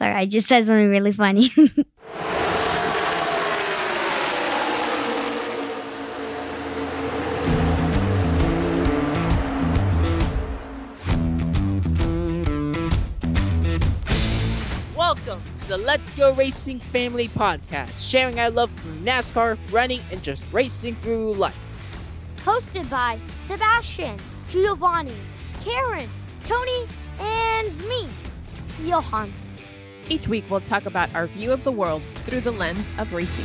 Sorry, I just said something really funny. Welcome to the Let's Go Racing Family Podcast, sharing our love for NASCAR, running, and just racing through life. Hosted by Sebastian, Giovanni, Karen, Tony, and me, Johan. Each week, we'll talk about our view of the world through the lens of racing.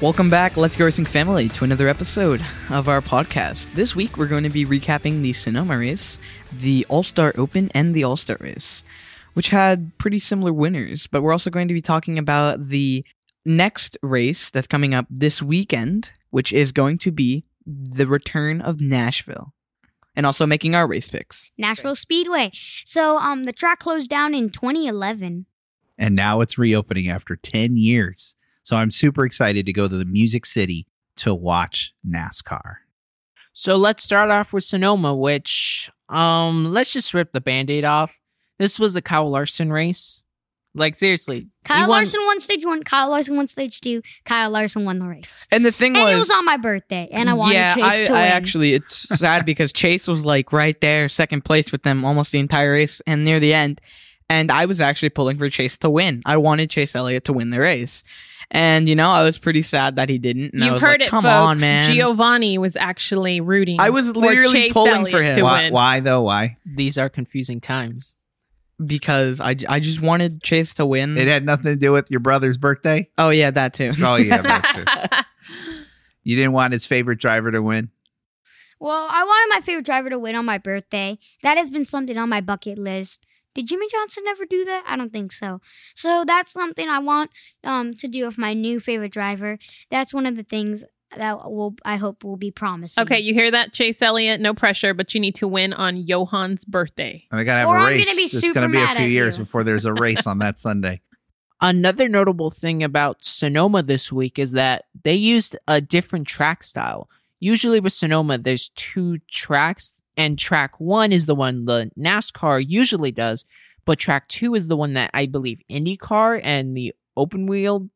Welcome back, Let's Go Racing family, to another episode of our podcast. This week, we're going to be recapping the Sonoma race, the All Star Open, and the All Star race, which had pretty similar winners. But we're also going to be talking about the next race that's coming up this weekend, which is going to be the return of Nashville, and also making our race picks. Nashville Speedway. So, um, the track closed down in 2011. and now it's reopening after 10 years. So I'm super excited to go to the Music City to watch NASCAR. So let's start off with Sonoma, which, um, let's just rip the band aid off. This was a Kyle Larson race. Like, seriously. Kyle he won- Larson won stage one, Kyle Larson won stage two, Kyle Larson won the race. And the thing And was, it was on my birthday, and I wanted yeah, Chase I, to I actually, it's sad because Chase was like right there, second place with them almost the entire race and near the end. And I was actually pulling for Chase to win. I wanted Chase Elliott to win the race. And, you know, I was pretty sad that he didn't. And I You've was heard like, it, come folks. on, man. Giovanni was actually rooting. I was for literally Chase pulling for him. to Why, win. why though? Why? These are confusing times. Because I, I just wanted Chase to win. It had nothing to do with your brother's birthday? oh, yeah, that too. Oh, yeah. that's true. You didn't want his favorite driver to win? Well, I wanted my favorite driver to win on my birthday. That has been something on my bucket list. Did Jimmie Johnson ever do that? I don't think so. So that's something I want um, to do with my new favorite driver. That's one of the things that will I hope will be promising. okay, you hear that, Chase Elliott? No pressure, but you need to win on Johan's birthday. And we got to have Or a I'm gonna race. be it's super going to be a few years you. before there's a race on that Sunday. Another notable thing about Sonoma this week is that they used a different track style. Usually with Sonoma, there's two tracks, and track one is the one the NASCAR usually does, but track two is the one that I believe IndyCar and the open wheel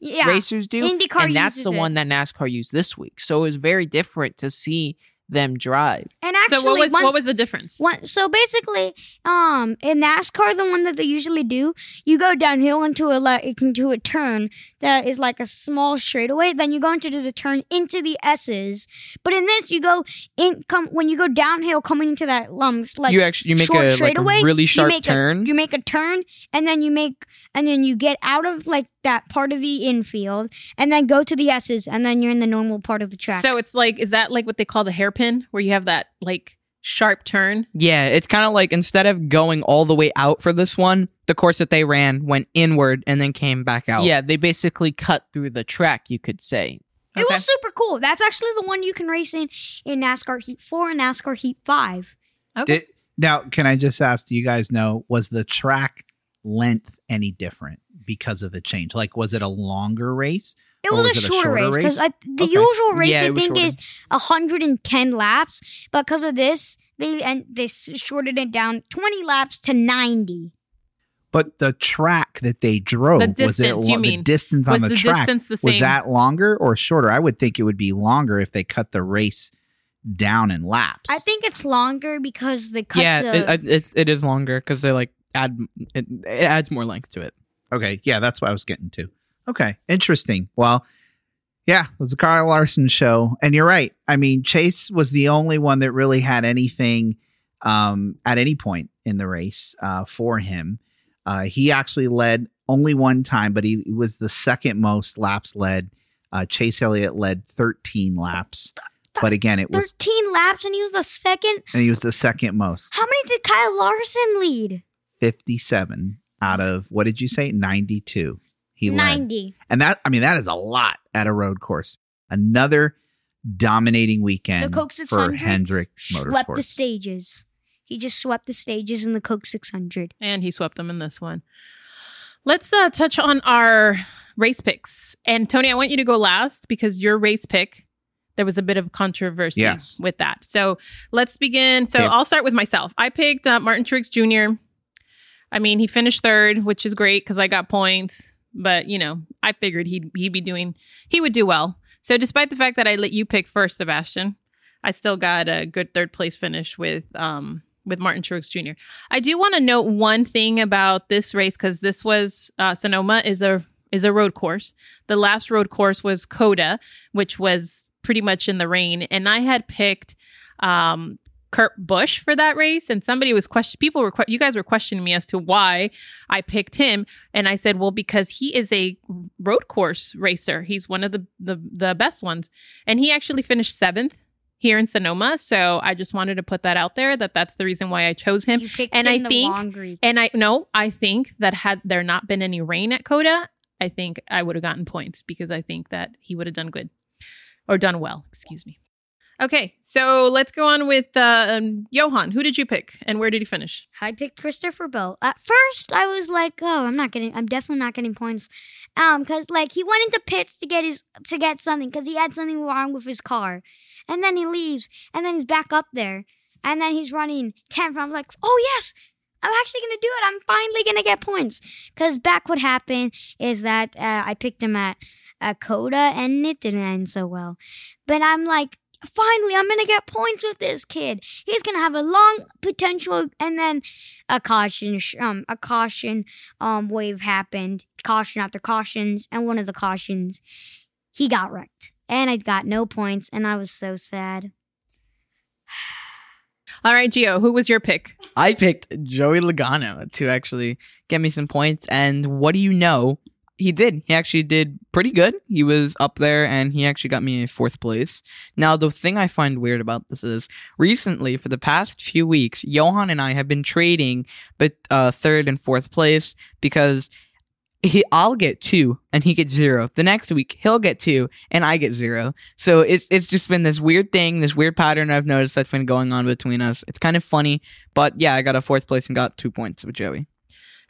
yeah. racers do. IndyCar and that's uses the it. one that NASCAR used this week. So it was very different to see them drive. And actually, so what was one, what was the difference? one, so basically, um, in NASCAR, the one that they usually do, you go downhill into a le- into a turn that is like a small straightaway. Then you go into the turn into the S's. But in this, you go in come when you go downhill, coming into that um like you actually you make short a, like, a straightaway. really you sharp make turn. A, you make a turn, and then you make and then you get out of like that part of the infield, and then go to the S's, and then you're in the normal part of the track. So it's like, is that like what they call the hairpin, where you have that like sharp turn? Yeah, it's kind of like instead of going all the way out for this one, the course that they ran went inward and then came back out. Yeah, they basically cut through the track, you could say. It was super cool. That's actually the one you can race in in NASCAR Heat 4 and NASCAR Heat 5. Okay. Did, now, can I just ask, do you guys know, was the track length any different because of the change? Like, was it a longer race? It was, was a it a shorter shorter race because the Okay. usual race Yeah, I think shorter. is 110 laps, but because of this, they and they s- shorted it down 20 laps to 90. But the track that they drove, The was it distance, you lo- the mean. distance Was on the, the track? distance the Was that longer or shorter? I would think it would be longer if they cut the race down in laps. I think it's longer because they cut yeah, the. it, it, it is longer because they like add it, it adds more length to it. Okay, yeah, that's what I was getting to. Okay, interesting. Well, yeah, it was a Carl Larson show, and you're right. I mean, Chase was the only one that really had anything um, at any point in the race uh, for him. Uh, he actually led only one time, but he was the second most laps led. Uh, Chase Elliott led 13 laps, but again, it was 13 laps and he was the second. and he was the second most, How many did Kyle Larson lead? 57 out of what did you say, 92? He led. 90. And that, I mean, that is a lot at a road course. Another dominating weekend The Coke for 600 Hendrick Swept the stages. He just swept the stages in the Coke 600. And he swept them in this one. Let's uh, touch on our race picks. And Tony, I want you to go last because your race pick there was a bit of controversy Yes. with that. So let's begin. So Okay. I'll start with myself. I picked uh, Martin Truex Jr. I mean, he finished third, which is great because I got points. But you know, I figured he'd he'd be doing he would do well. So despite the fact that I let you pick first, Sebastian, I still got a good third place finish with um with Martin Truex Jr. I do want to note one thing about this race because this was uh, Sonoma is a is a road course. The last road course was COTA, which was pretty much in the rain, and I had picked um, Kurt Busch for that race, and somebody was question. People were que- you guys were questioning me as to why I picked him, and I said, well, because he is a road course racer. He's one of the the, the best ones, and he actually finished seventh here in Sonoma. So I just wanted to put that out there that that's the reason why I chose him. And I think- And I no, I think that had there not been any rain at COTA, I think I would have gotten points because I think that he would have done good or done well. Excuse me. Okay, so let's go on with uh, um, Johan. Who did you pick, and where did he finish? I picked Christopher Bell. At first, I was like, "Oh, I'm not getting. I'm definitely not getting points." Um, because like he went into pits to get his to get something because he had something wrong with his car, and then he leaves, and then he's back up there, and then he's running tenth. I'm like, "Oh yes, I'm actually gonna do it. I'm finally gonna get points." Because back what happened is that uh, I picked him at uh, COTA, and it didn't end so well. But I'm like. Finally, I'm gonna get points with this kid. He's gonna have a long potential, and then a caution um a caution um wave happened caution after cautions and one of the cautions he got wrecked and i got no points and i was so sad All right, Gio, who was your pick? I picked Joey Logano to actually get me some points. And what do you know? He did. He actually did pretty good. He was up there and he actually got me a fourth place. Now, the thing I find weird about this is recently, for the past few weeks, Johan and I have been trading but uh, third and fourth place because he I'll get two and he gets zero. The next week he'll get two and I get zero. So it's it's just been this weird thing, this weird pattern I've noticed that's been going on between us. It's kind of funny, but yeah, I got a fourth place and got two points with Joey.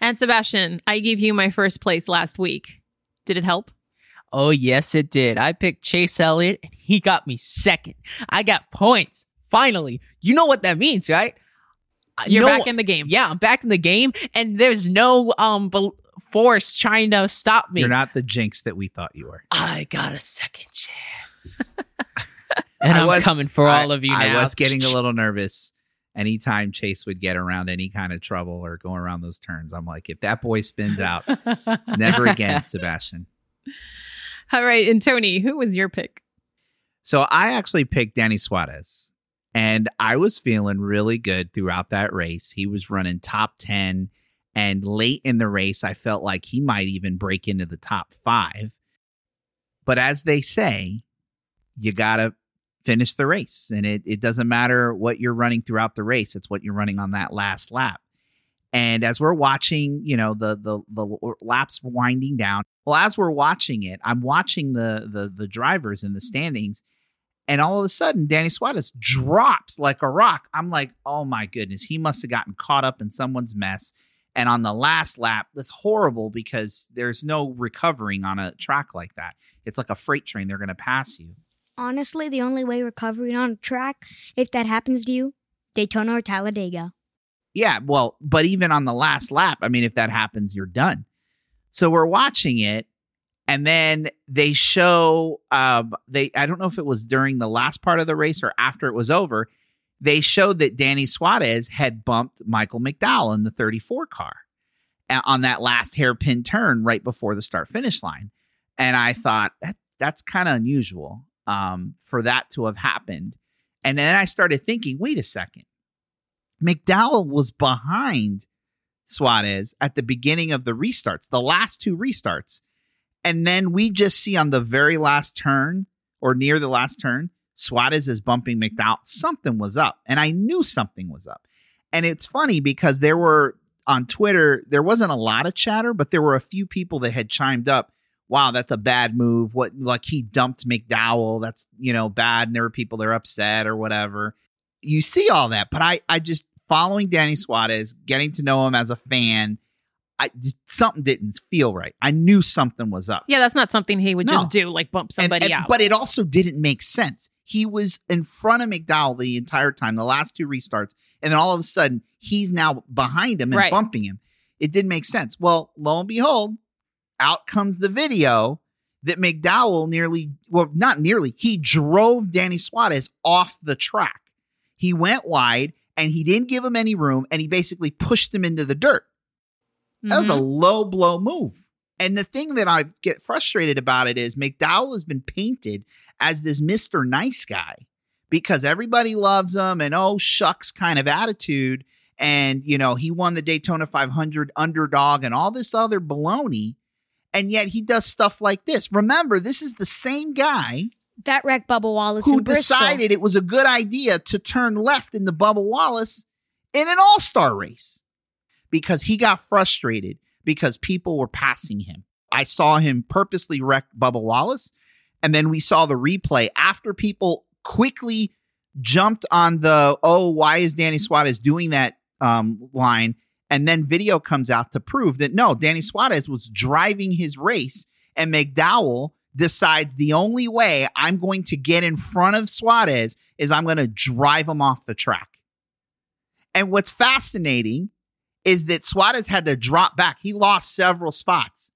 And Sebastian, I gave you my first place last week. Did it help? Oh, yes, it did. I picked Chase Elliott and he got me second. I got points. Finally. You know what that means, right? Uh, You're no- back in the game. Yeah, I'm back in the game and there's no um bel- force trying to stop me. You're not the jinx that we thought you were. I got a second chance. and I I'm was- coming for all of you I now. was getting a little nervous anytime Chase would get around any kind of trouble or go around those turns. I'm like, if that boy spins out, never again, Sebastian. All right, and Tony, who was your pick? So I actually picked Danny Suarez, and I was feeling really good throughout that race. He was running top 10, and late in the race, I felt like he might even break into the top five. But as they say, you got to finish the race, and it, it doesn't matter what you're running throughout the race, it's what you're running on that last lap. And as we're watching, you know, the the the laps winding down. Well, as we're watching it, I'm watching the the the drivers in the mm-hmm. standings, and all of a sudden, Danny Suarez drops like a rock. I'm like, oh my goodness, he must have gotten caught up in someone's mess. And on the last lap, that's horrible because there's no recovering on a track like that. It's like a freight train; they're going to pass you. Honestly the only way recovering on track if that happens to you daytona or talladega Yeah, well, but even on the last lap, I mean, if that happens, you're done. So we're watching it, and then they show um they I don't know if it was during the last part of the race or after it was over, they showed that Danny Suarez had bumped Michael McDowell in the 34 car on that last hairpin turn right before the start finish line. And I thought that that's kind of unusual um for that to have happened. And then I started thinking, wait a second. McDowell was behind Suarez at the beginning of the restarts, the last two restarts. And then we just see on the very last turn or near the last turn, Suarez is bumping McDowell. Something was up. And I knew something was up. And it's funny because there were on Twitter, there wasn't a lot of chatter, but there were a few people that had chimed up. Wow, that's a bad move. What like he dumped McDowell. That's you know bad. And there were people that are upset or whatever you see all that, but I I just following Danny Suarez, getting to know him as a fan, I just, something didn't feel right. I knew something was up. Yeah, that's not something he would No. just do, like bump And- somebody and- out. But it also didn't make sense. He was in front of McDowell the entire time, the last two restarts, and then all of a sudden he's now behind him and Right. bumping him. It didn't make sense. Well, lo and behold, out comes the video that McDowell nearly, well, not nearly, he drove Danny Suarez off the track. He went wide and he didn't give him any room and he basically pushed him into the dirt. That was a Mhm. low blow move. And the thing that I get frustrated about it is McDowell has been painted as this Mr. Nice guy because everybody loves him and oh shucks kind of attitude. And, you know, he won the Daytona 500 underdog and all this other baloney. And yet he does stuff like this. Remember, this is the same guy That wrecked Bubba Wallace who in decided it was a good idea to turn left into Bubba Wallace in an all star race because he got frustrated because people were passing him. I saw him purposely wreck Bubba Wallace. And then we saw the replay after people quickly jumped on the, oh, why is Danny Suarez doing that um, line? And then video comes out to prove that no, Danny mm-hmm. Suarez was driving his race and McDowell decides the only way I'm going to get in front of Suarez is I'm going to drive him off the track. And what's fascinating is that Suarez had to drop back. He lost several spots.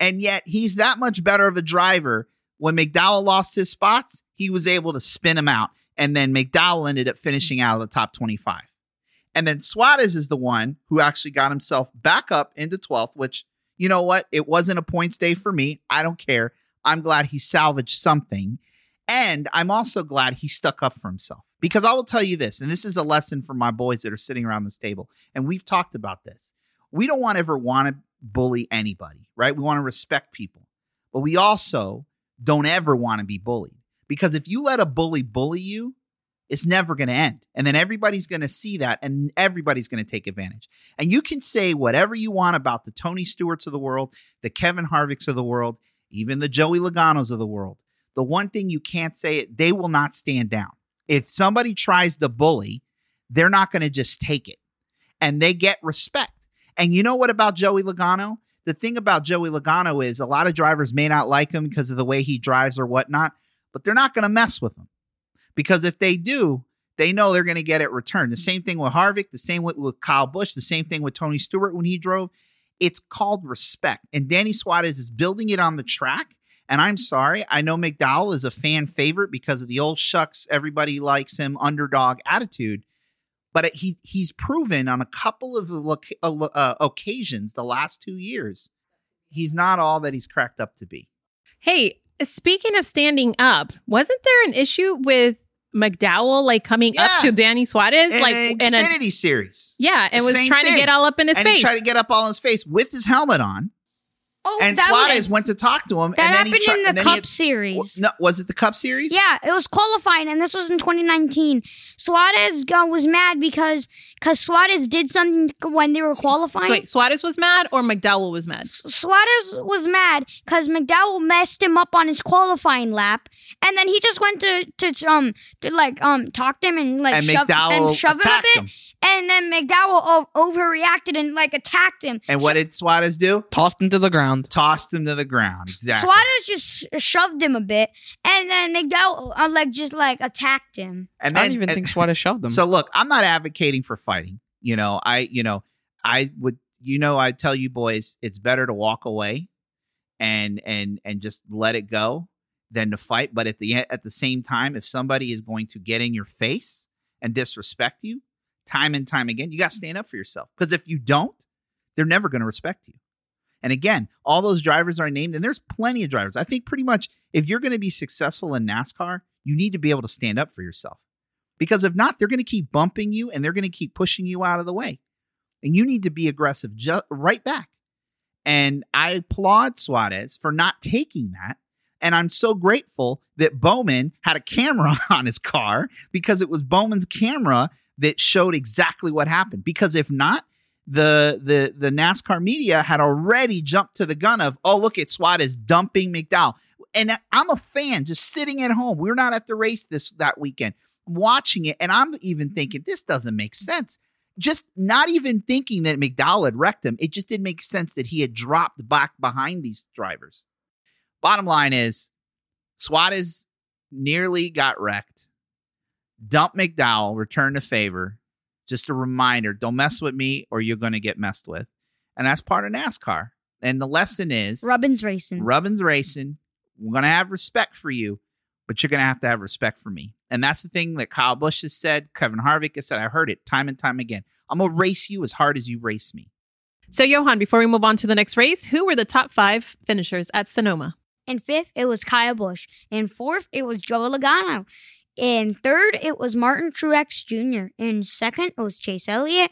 And yet he's that much better of a driver. When McDowell lost his spots, he was able to spin him out. And then McDowell ended up finishing out of the top 25. And then Suarez is the one who actually got himself back up into 12th, which, you know what? It wasn't a points day for me. I don't care. I'm glad he salvaged something. And I'm also glad he stuck up for himself because I will tell you this, and this is a lesson for my boys that are sitting around this table. And we've talked about this. We don't want ever want to bully anybody, right? We want to respect people, but we also don't ever want to be bullied because if you let a bully bully you, it's never going to end. And then everybody's going to see that and everybody's going to take advantage. And you can say whatever you want about the Tony Stewarts of the world, the Kevin Harvicks of the world, even the Joey Logano's of the world. The one thing you can't say, they will not stand down. If somebody tries to bully, they're not going to just take it and they get respect. And you know what about Joey Logano? The thing about Joey Logano is a lot of drivers may not like him because of the way he drives or whatnot, but they're not going to mess with him because if they do, they know they're going to get it returned. The same thing with Harvick, the same with, with Kyle Busch, the same thing with Tony Stewart when he drove. It's called respect. And Danny Suarez is building it on the track. And I'm sorry, I know McDowell is a fan favorite because of the old shucks, everybody likes him underdog attitude. But he he's proven on a couple of loc- uh, occasions the last two years, he's not all that he's cracked up to be. Hey, speaking of standing up, wasn't there an issue with McDowell like coming up to Danny Suarez In like an in a series. yeah, and was trying to get all up in his and he face. tried to get up all in his face with his helmet on. Oh, and Suarez was, went to talk to him. that and then happened he tried, in the Cup had- Series. No, was it the Cup Series? Yeah, it was qualifying, and this was in 2019. Suarez uh, was mad because because Suarez did something when they were qualifying. So wait, Suarez was mad or McDowell was mad? Suarez was mad because McDowell messed him up on his qualifying lap, and then he just went to to um to like um talk to him and like And shove McDowell and shove him a bit, him. and then McDowell o- overreacted and like attacked him. And what did Suarez do? Tossed him to the ground. Tossed him to the ground. Exactly. Suarez just shoved him a bit, and then McDowell uh, like just like attacked him. And I don't even and- think Suarez shoved him. So look, I'm not advocating for fighting. You know, I you know, I would you know, I tell you boys, it's better to walk away and and and just let it go than to fight. But at the at the same time, if somebody is going to get in your face and disrespect you time and time again, you got to stand up for yourself. Because if you don't, they're never going to respect you. And again, all those drivers are named, and there's plenty of drivers. I think pretty much if you're going to be successful in NASCAR, you need to be able to stand up for yourself. Because if not, they're going to keep bumping you and they're going to keep pushing you out of the way. And you need to be aggressive ju- right back. And I applaud Suarez for not taking that. And I'm so grateful that Bowman had a camera on his car because it was Bowman's camera that showed exactly what happened. Because if not, the the the NASCAR media had already jumped to the gun of, oh, look at Suarez dumping McDowell. And I'm a fan just sitting at home. We're not at the race this that weekend, watching it, and I'm even thinking this doesn't make sense. just not even thinking that McDowell had wrecked him. It just didn't make sense that he had dropped back behind these drivers. Bottom line is, Suarez nearly got wrecked. Dump McDowell, return the favor. Just a reminder don't mess with me or you're going to get messed with. And that's part of NASCAR. And the lesson is Rubbin's racing. Rubbin's racing. We're going to have respect for you, but you're going to have to have respect for me. And that's the thing that Kyle Busch has said, Kevin Harvick has said. I heard it time and time again. I'm going to race you as hard as you race me. So, Johan, before we move on to the next race, who were the top five finishers at Sonoma? In fifth, it was Kyle Busch. In fourth, it was Joe Logano. In third, it was Martin Truex Jr. In second, it was Chase Elliott.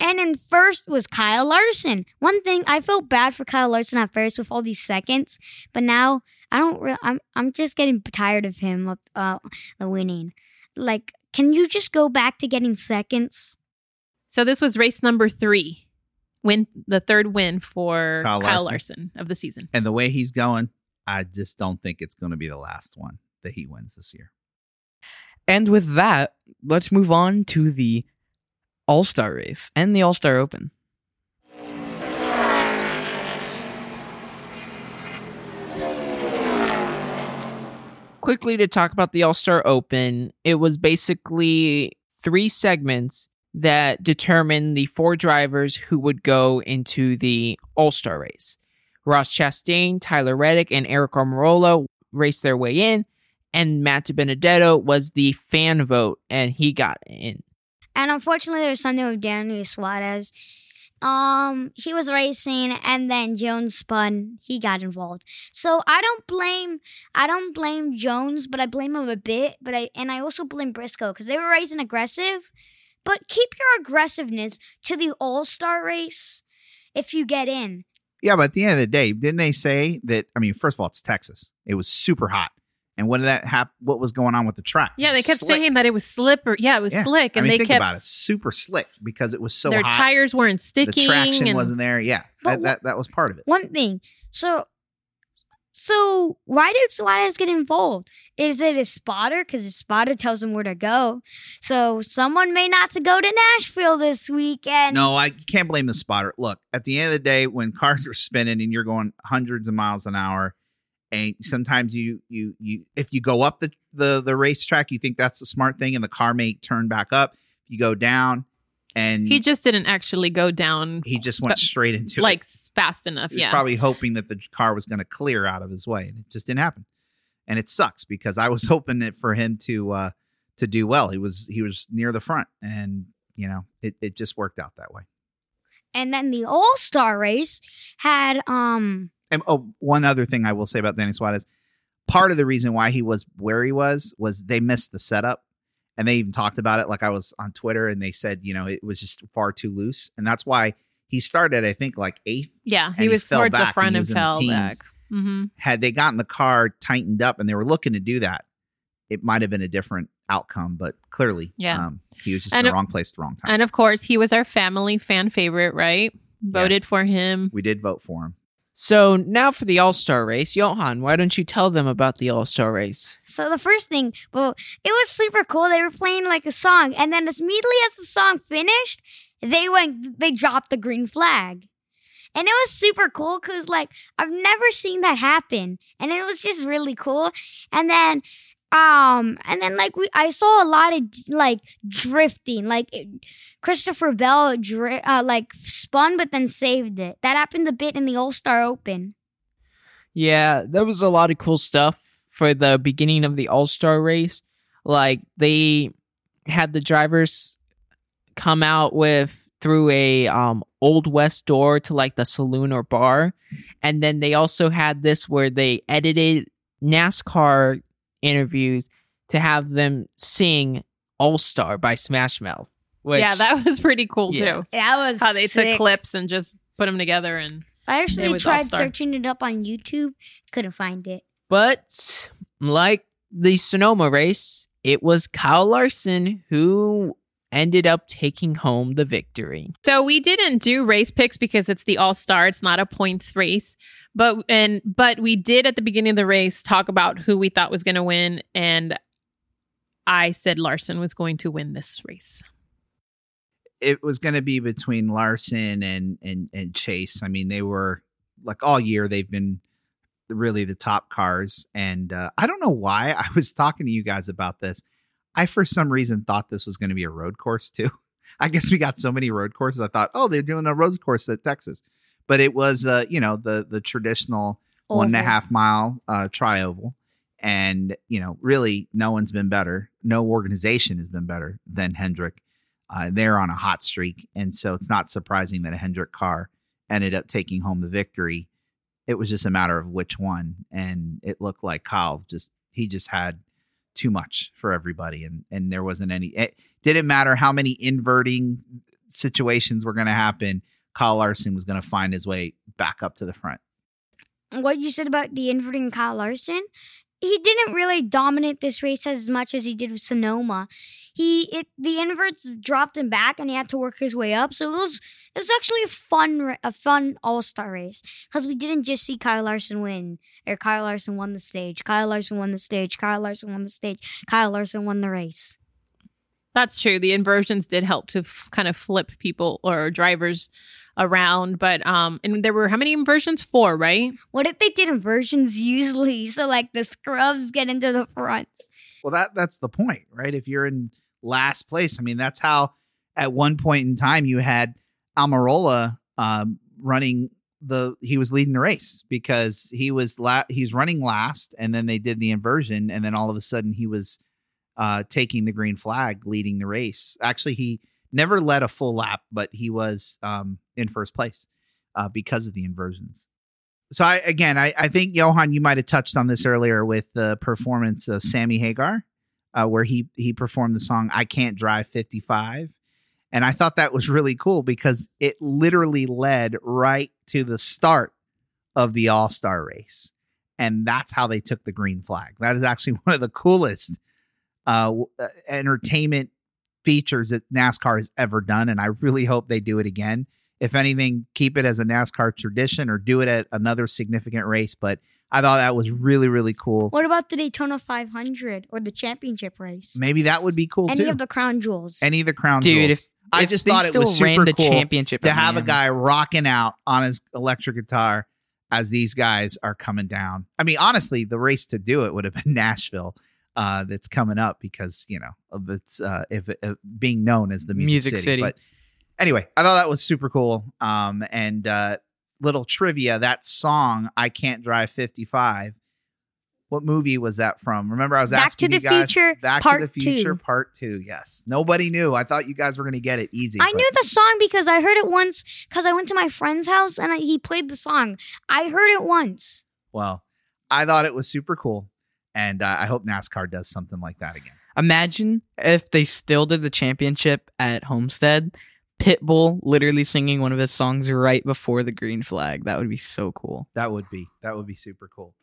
And in first was Kyle Larson. One thing I felt bad for Kyle Larson at first with all these seconds, but now I don't. Re- I'm I'm just getting tired of him uh, winning. Like, can you just go back to getting seconds? So this was race number three, win the third win for Kyle Kyle, Larson. Larson. of the season. And the way he's going, I just don't think it's going to be the last one that he wins this year. And with that, let's move on to the All Star race and the All Star Open. quickly to talk about the All Star Open, it was basically three segments that determined the four drivers who would go into the All Star race. Ross Chastain, Tyler Reddick, and Eric Almirola raced their way in, and Matt DiBenedetto was the fan vote, and he got in. And unfortunately, there was something with Danny Suarez. Um, he was racing, and then Jones spun. He got involved. So I don't blame, I don't blame Jones, but I blame him a bit. But I and I also blame Briscoe because they were racing aggressive. But keep your aggressiveness to the All Star race if you get in. Yeah, but at the end of the day, didn't they say that? I mean, first of all, it's Texas. It was super hot. And what did that hap- What was going on with the track? Yeah, they kept slick. saying that it was slippery. Yeah, it was Yeah. slick, I and mean, they think kept about it, super slick because it was so their hot. tires weren't sticking. the traction and wasn't there. Yeah, that, that that was part of it. One thing. So, so why did Suarez get involved? Is it a spotter? Because his spotter tells him where to go. So someone may not to go to Nashville this weekend. No, I can't blame the spotter. Look, at the end of the day, when cars are spinning and you're going hundreds of miles an hour, and sometimes you you you if you go up the the the racetrack, you think that's the smart thing, and the car may turn back up. You go down, and he just didn't actually go down he just went but- straight into like it. fast enough. He Yeah, probably hoping that the car was going to clear out of his way, and it just didn't happen. And it sucks because I was hoping it for him to uh to do well. He was he was near the front, and you know it it just worked out that way. And then the All Star race had um And oh, one other thing I will say about Danny Suarez, part of the reason why he was where he was was they missed the setup, and they even talked about it. Like I was on Twitter, and they said you know it was just far too loose, and that's why he started I think like eighth. yeah. He he was fell towards the front he and was in the fell back. hmm Had they gotten the car tightened up, and they were looking to do that, it might have been a different outcome. But clearly, Yeah. um, he was just And in the wrong place, at the wrong time. And of course, he was our family fan favorite, right? Voted for him. we did vote for him. So now for the All Star race, Johan, why don't you tell them about the All Star race? So the first thing, well, it was super cool. They were playing like a song, and then as immediately as the song finished, they went, they dropped the green flag, and it was super cool because like I've never seen that happen, and it was just really cool. And then, um, and then like we, I saw a lot of like drifting, like it, Christopher Bell dri- uh, like spun but then saved it. That happened a bit in the All Star Open. Yeah, there was a lot of cool stuff for the beginning of the All Star race. Like they had the drivers come out with through a um old west door to like the saloon or bar, and then they also had this where they edited NASCAR interviews to have them sing All Star by Smash Mouth. Which, yeah, that was pretty cool Yeah. too. That was How they sick. took clips and just put them together and I actually tried All-Star. searching it up on YouTube, couldn't find it. But like the Sonoma race, it was Kyle Larson who ended up taking home the victory. So we didn't do race picks because it's the All Star. It's not a points race, but and but we did at the beginning of the race talk about who we thought was going to win, and I said Larson was going to win this race. it was going to be between Larson and and and Chase. I mean, they were like all year they've been really the top cars, and uh, I don't know why I was talking to you guys about this. I for some reason thought this was going to be a road course too. I guess we got so many road courses. I thought, oh, they're doing a road course at Texas, but it was uh, you know the the traditional one and Oval. half mile uh, tri oval. And, you know, really no one's been better. No organization has been better than Hendrick. Uh, they're on a hot streak. And so it's not surprising that a Hendrick car ended up taking home the victory. It was just a matter of which one. And it looked like Kyle just, he just had too much for everybody. And, and there wasn't any, it didn't matter how many inverting situations were going to happen. Kyle Larson was going to find his way back up to the front. what you said about the inverting Kyle Larson, he didn't really dominate this race as much as he did with Sonoma. He it the inverts dropped him back and he had to work his way up. So it was it was actually a fun a fun All Star race because we didn't just see Kyle Larson win or Kyle Larson won the stage. Kyle Larson won the stage. Kyle Larson won the stage. Kyle Larson won the race. That's true. The inversions did help to f- kind of flip people or drivers around, but um, and there were how many inversions? Four, right? What if they did inversions usually so like the scrubs get into the front? Well, that that's the point, right? If you're in last place, I mean, that's how at one point in time you had Almirola um, running the he was leading the race because he was la- he's running last, and then they did the inversion, and then all of a sudden he was uh, taking the green flag, leading the race. Actually, he never led a full lap, but he was um, in first place uh, because of the inversions. So I again, I, I think Johan, you might have touched on this earlier with the performance of Sammy Hagar, uh, where he he performed the song "I Can't Drive 55," and I thought that was really cool because it literally led right to the start of the All Star race, and that's how they took the green flag. That is actually one of the coolest uh, uh, entertainment features that NASCAR has ever done, and I really hope they do it again if anything, keep it as a NASCAR tradition or do it at another significant race. But I thought that was really, really cool. What about the Daytona 500 or the championship race? Maybe that would be cool Any too. of the crown jewels. Any of the crown jewels. Dude, jewels. I If just thought it still was ran super the cool championship to at have a guy rocking out on his electric guitar as these guys are coming down. I mean, honestly, the race to do it would have been Nashville. Uh, that's coming up because you know of its uh, if, if being known as the music, Music city. City. But anyway, I thought that was super cool. Um, and uh, little trivia: that song "I Can't Drive 55." What movie was that from? Remember, I was Back asking to you the guys. Future, Back Part to the Future, Two. Part Two. Yes, nobody knew. I thought you guys were going to get it easy. I but- knew the song because I heard it once because I went to my friend's house and I, he played the song. I heard it once. Well, I thought it was super cool, and uh, I hope NASCAR does something like that again. Imagine if they still did the championship at Homestead. Pitbull literally singing one of his songs right before the green flag. That would be so cool. That would be that would be super cool.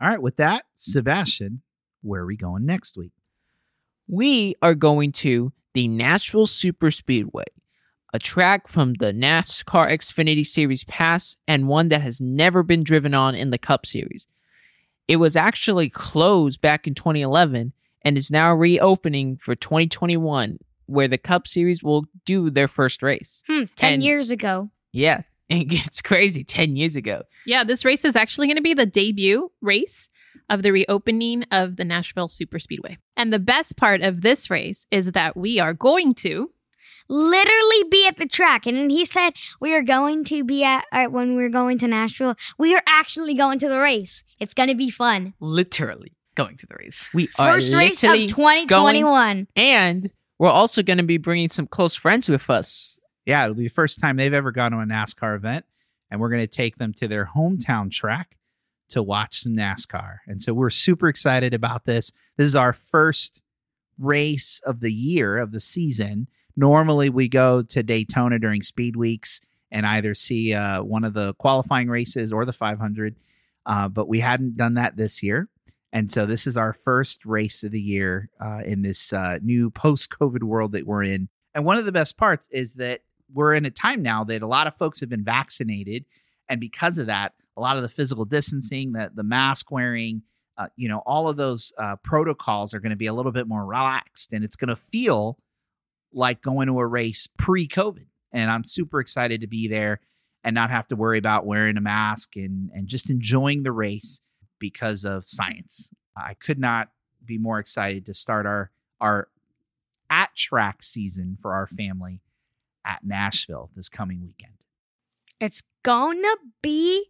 All right, with that, Sebastian, where are we going next week? we are going to the Nashville Super Speedway, a track from the NASCAR Xfinity Series Pass and one that has never been driven on in the Cup Series. It was actually closed back in 2011 and is now reopening for 2021, where the Cup Series will do their first race. Hmm, 10 And- years ago. Yeah, and it's crazy 10 years ago. Yeah, this race is actually going to be the debut race of the reopening of the Nashville Super Speedway. And the best part of this race is that we are going to Literally be at the track. And he said, We are going to be at, at when we're going to Nashville. We are actually going to the race. It's going to be fun. Literally going to the race. We First are race of literally 2021. and we're also going to be bringing some close friends with us. Yeah, it'll be the first time they've ever gone to a NASCAR event, and we're going to take them to their hometown track to watch some NASCAR. And so we're super excited about this. This is our first race of the year of the season. Normally, we go to Daytona during speed weeks and either see uh, one of the qualifying races or the 500, uh, but we hadn't done that this year. And so this is our first race of the year uh, in this uh, new post COVID world that we're in. And one of the best parts is that we're in a time now that a lot of folks have been vaccinated. And because of that, a lot of the physical distancing, the, the mask wearing, uh, you know, all of those uh, protocols are going to be a little bit more relaxed and it's going to feel like going to a race pre-COVID. And I'm super excited to be there and not have to worry about wearing a mask and and just enjoying the race because of science. I could not be more excited to start our our at track season for our family at Nashville this coming weekend. It's gonna be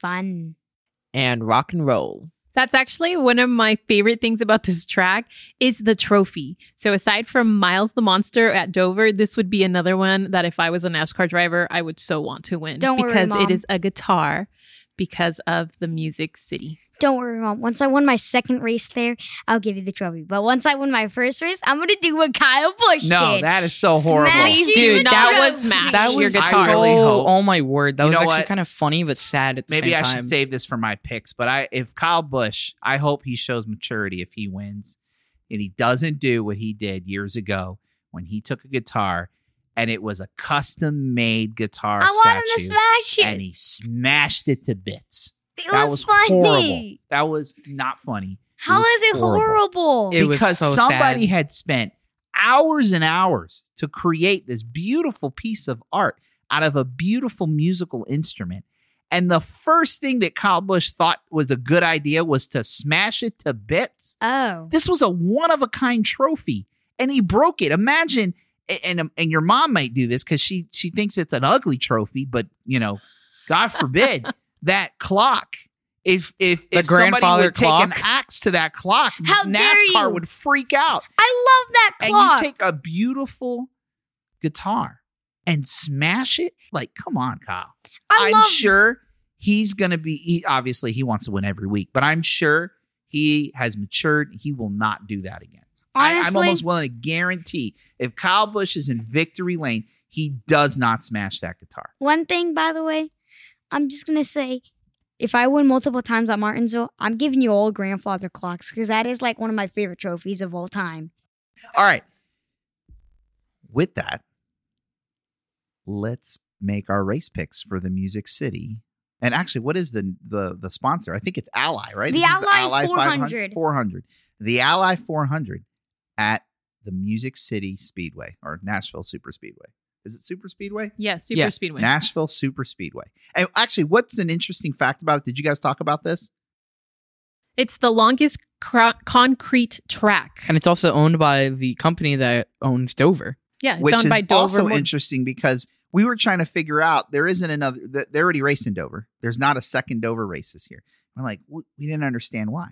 fun. And rock and roll. That's actually one of my favorite things about this track is the trophy. So aside from Miles the Monster at Dover, this would be another one that if I was a NASCAR driver, I would so want to win Don't worry, because Mom. it is a guitar because of the Music City. Don't worry, mom. Once I won my second race there, I'll give you the trophy. But once I win my first race, I'm gonna do what Kyle Busch did. No, did. that is so Smash horrible. you Dude, the that trophy. was smash. That was guitar. Really so- hope- Oh my word, that You was know actually what? kind of funny but sad at the same time. Maybe same I time. should save this for my picks, but I if Kyle Busch, I hope he shows maturity if he wins and he doesn't do what he did years ago when he took a guitar and it was a custom made guitar I want him to statue smash it. and he smashed it to bits. It that was, was funny. horrible. That was not funny. How was it horrible? It was because so somebody sad. had spent hours and hours to create this beautiful piece of art out of a beautiful musical instrument. And the first thing that Kyle Busch thought was a good idea was to smash it to bits. oh, This was a one of a kind trophy, and he broke it. Imagine, and um, and your mom might do this because she she thinks it's an ugly trophy, but you know, God forbid that clock. If if The if somebody grandfather would take an axe to that clock, How NASCAR would freak out. I love that clock. And you take a beautiful guitar and smash it. Like, come on, Kyle. I am sure he's gonna be. He, obviously, he wants to win every week, but I'm sure he has matured. He will not do that again. I, I'm almost willing to guarantee if Kyle Busch is in victory lane, he does not smash that guitar. One thing, by the way, I'm just gonna say, if I win multiple times at Martinsville, I'm giving you all grandfather clocks because that is like one of my favorite trophies of all time. All right. With that, let's make our race picks for the Music City. And actually, what is the the the sponsor? I think it's Ally, right? The This is Ally 400. 400. The Ally 400 at the Music City Speedway or Nashville Super Speedway. Is it Super Speedway? Yes, Super Yeah, Speedway. Nashville Super Speedway. And actually, what's an interesting fact about it? Did you guys talk about this? it's the longest cro- concrete track. and it's also owned by the company that owns Dover. Yeah, it's which owned is by Dover. also Mo- interesting because we were trying to figure out there isn't another. th- They already raced in Dover. There's not a second Dover race this year. We're like, we didn't understand why.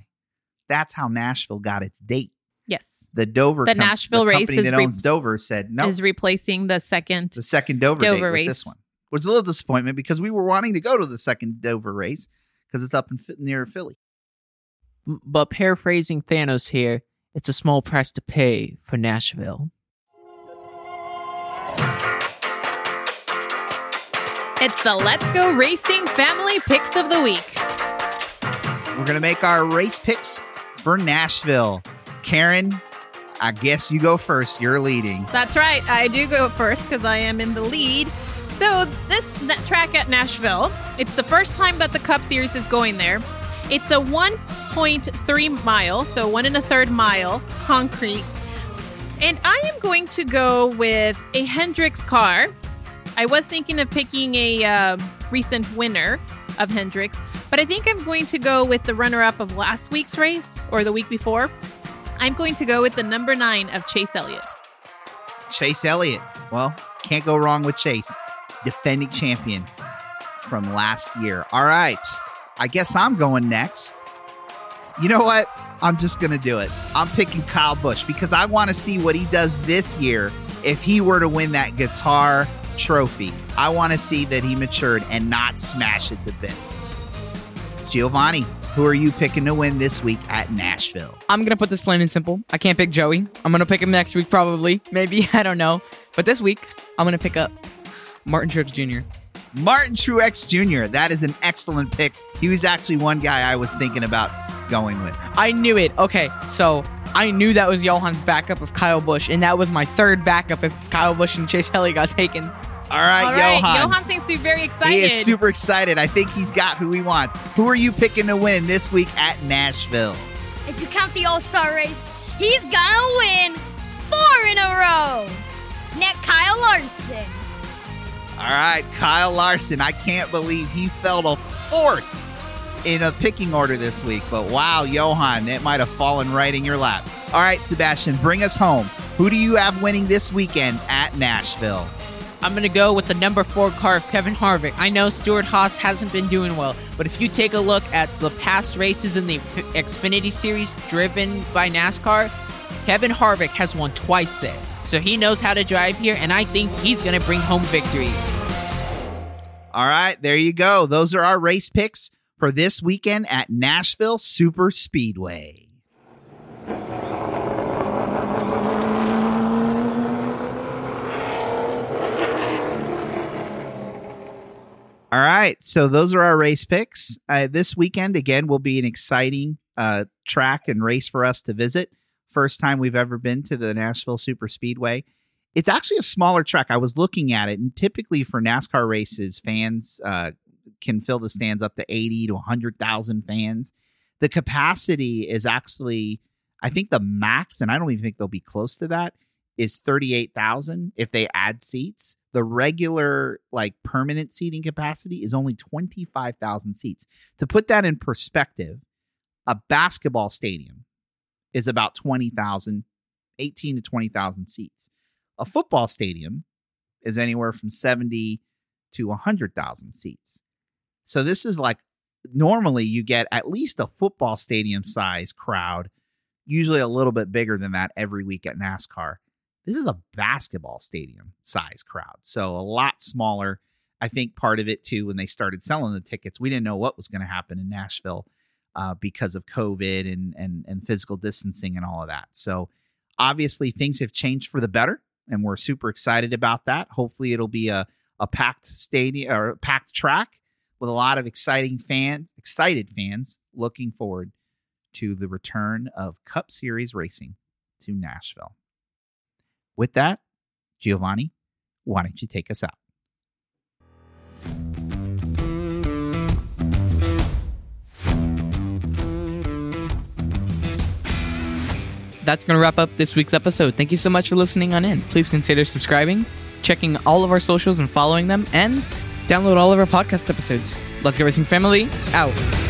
That's how Nashville got its date. Yes, The Dover, The Nashville race company is that re- owns Dover said no. is replacing the second. the second Dover, Dover date with race. this one, which is a little disappointment because we were wanting to go to the second Dover race because it's up in near Philly. But paraphrasing Thanos here, it's a small price to pay for Nashville. It's the Let's Go Racing Family Picks of the Week. We're gonna make our race picks for Nashville. Karen, I guess you go first. You're leading. That's right. I do go first because I am in the lead. So this track at Nashville, it's the first time that the Cup Series is going there. It's a 1.3 mile, so one and a third mile concrete. And I am going to go with a Hendrick's car. I was thinking of picking a uh, recent winner of Hendrick's, but I think I'm going to go with the runner up of last week's race or the week before. I'm going to go with the number nine of Chase Elliott. Chase Elliott. Well, can't go wrong with Chase, defending champion from last year. All right. I guess I'm going next. You know what? I'm just going to do it. I'm picking Kyle Busch because I want to see what he does this year if he were to win that guitar trophy. I want to see that he matured and not smash it to bits. Giovanni, who are you picking to win this week at Nashville? I'm gonna put this plain and simple. I can't pick Joey. I'm gonna pick him next week, probably. Maybe I don't know. But this week, I'm gonna pick up Martin Truex Jr. Martin Truex Jr. That is an excellent pick. He was actually one guy I was thinking about going with. I knew it. Okay, so I knew that was Johan's backup of Kyle Busch, and that was my third backup if Kyle Busch and Chase Elliott got taken. All right, All right, Johan. Johan seems to be very excited. He is super excited. I think he's got who he wants. Who are you picking to win this week at Nashville? If you count the All Star race, he's gonna win four in a row. net Kyle Larson. All right, Kyle Larson. I can't believe he fell to fourth in a picking order this week. But wow, Johan, it might have fallen right in your lap. All right, Sebastian, bring us home. Who do you have winning this weekend at Nashville? I'm going to go with the number four car of Kevin Harvick. I know Stewart Haas hasn't been doing well, but if you take a look at the past races in the Xfinity Series driven by NASCAR, Kevin Harvick has won twice there. So he knows how to drive here, and I think he's going to bring home victory. All right, there you go. Those are our race picks for this weekend at Nashville Super Speedway. All right, so those are our race picks. Uh, this weekend, again, will be an exciting uh, track and race for us to visit. First time we've ever been to the Nashville Super Speedway. It's actually a smaller track. I was looking at it, and typically for NASCAR races, fans uh, can fill the stands up to 80 to 100,000 fans. The capacity is actually, I think the max, and I don't even think they'll be close to that, is 38,000 if they add seats. The regular, like permanent seating capacity is only 25,000 seats. To put that in perspective, a basketball stadium is about 20,000, 18 to 20,000 seats. A football stadium is anywhere from 70 to 100,000 seats. So this is like normally you get at least a football stadium size crowd, usually a little bit bigger than that every week at NASCAR. This is a basketball stadium size crowd. So a lot smaller. I think part of it too, when they started selling the tickets, we didn't know what was going to happen in Nashville uh, because of COVID and, and and physical distancing and all of that. So obviously things have changed for the better, and we're super excited about that. Hopefully it'll be a a packed stadium or packed track with a lot of exciting fans, excited fans looking forward to the return of Cup Series racing to Nashville. With that, Giovanni, why don't you take us out? That's going to wrap up this week's episode. Thank you so much for listening on in. Please consider subscribing, checking all of our socials and following them, and download all of our podcast episodes. Let's Go Racing Family out.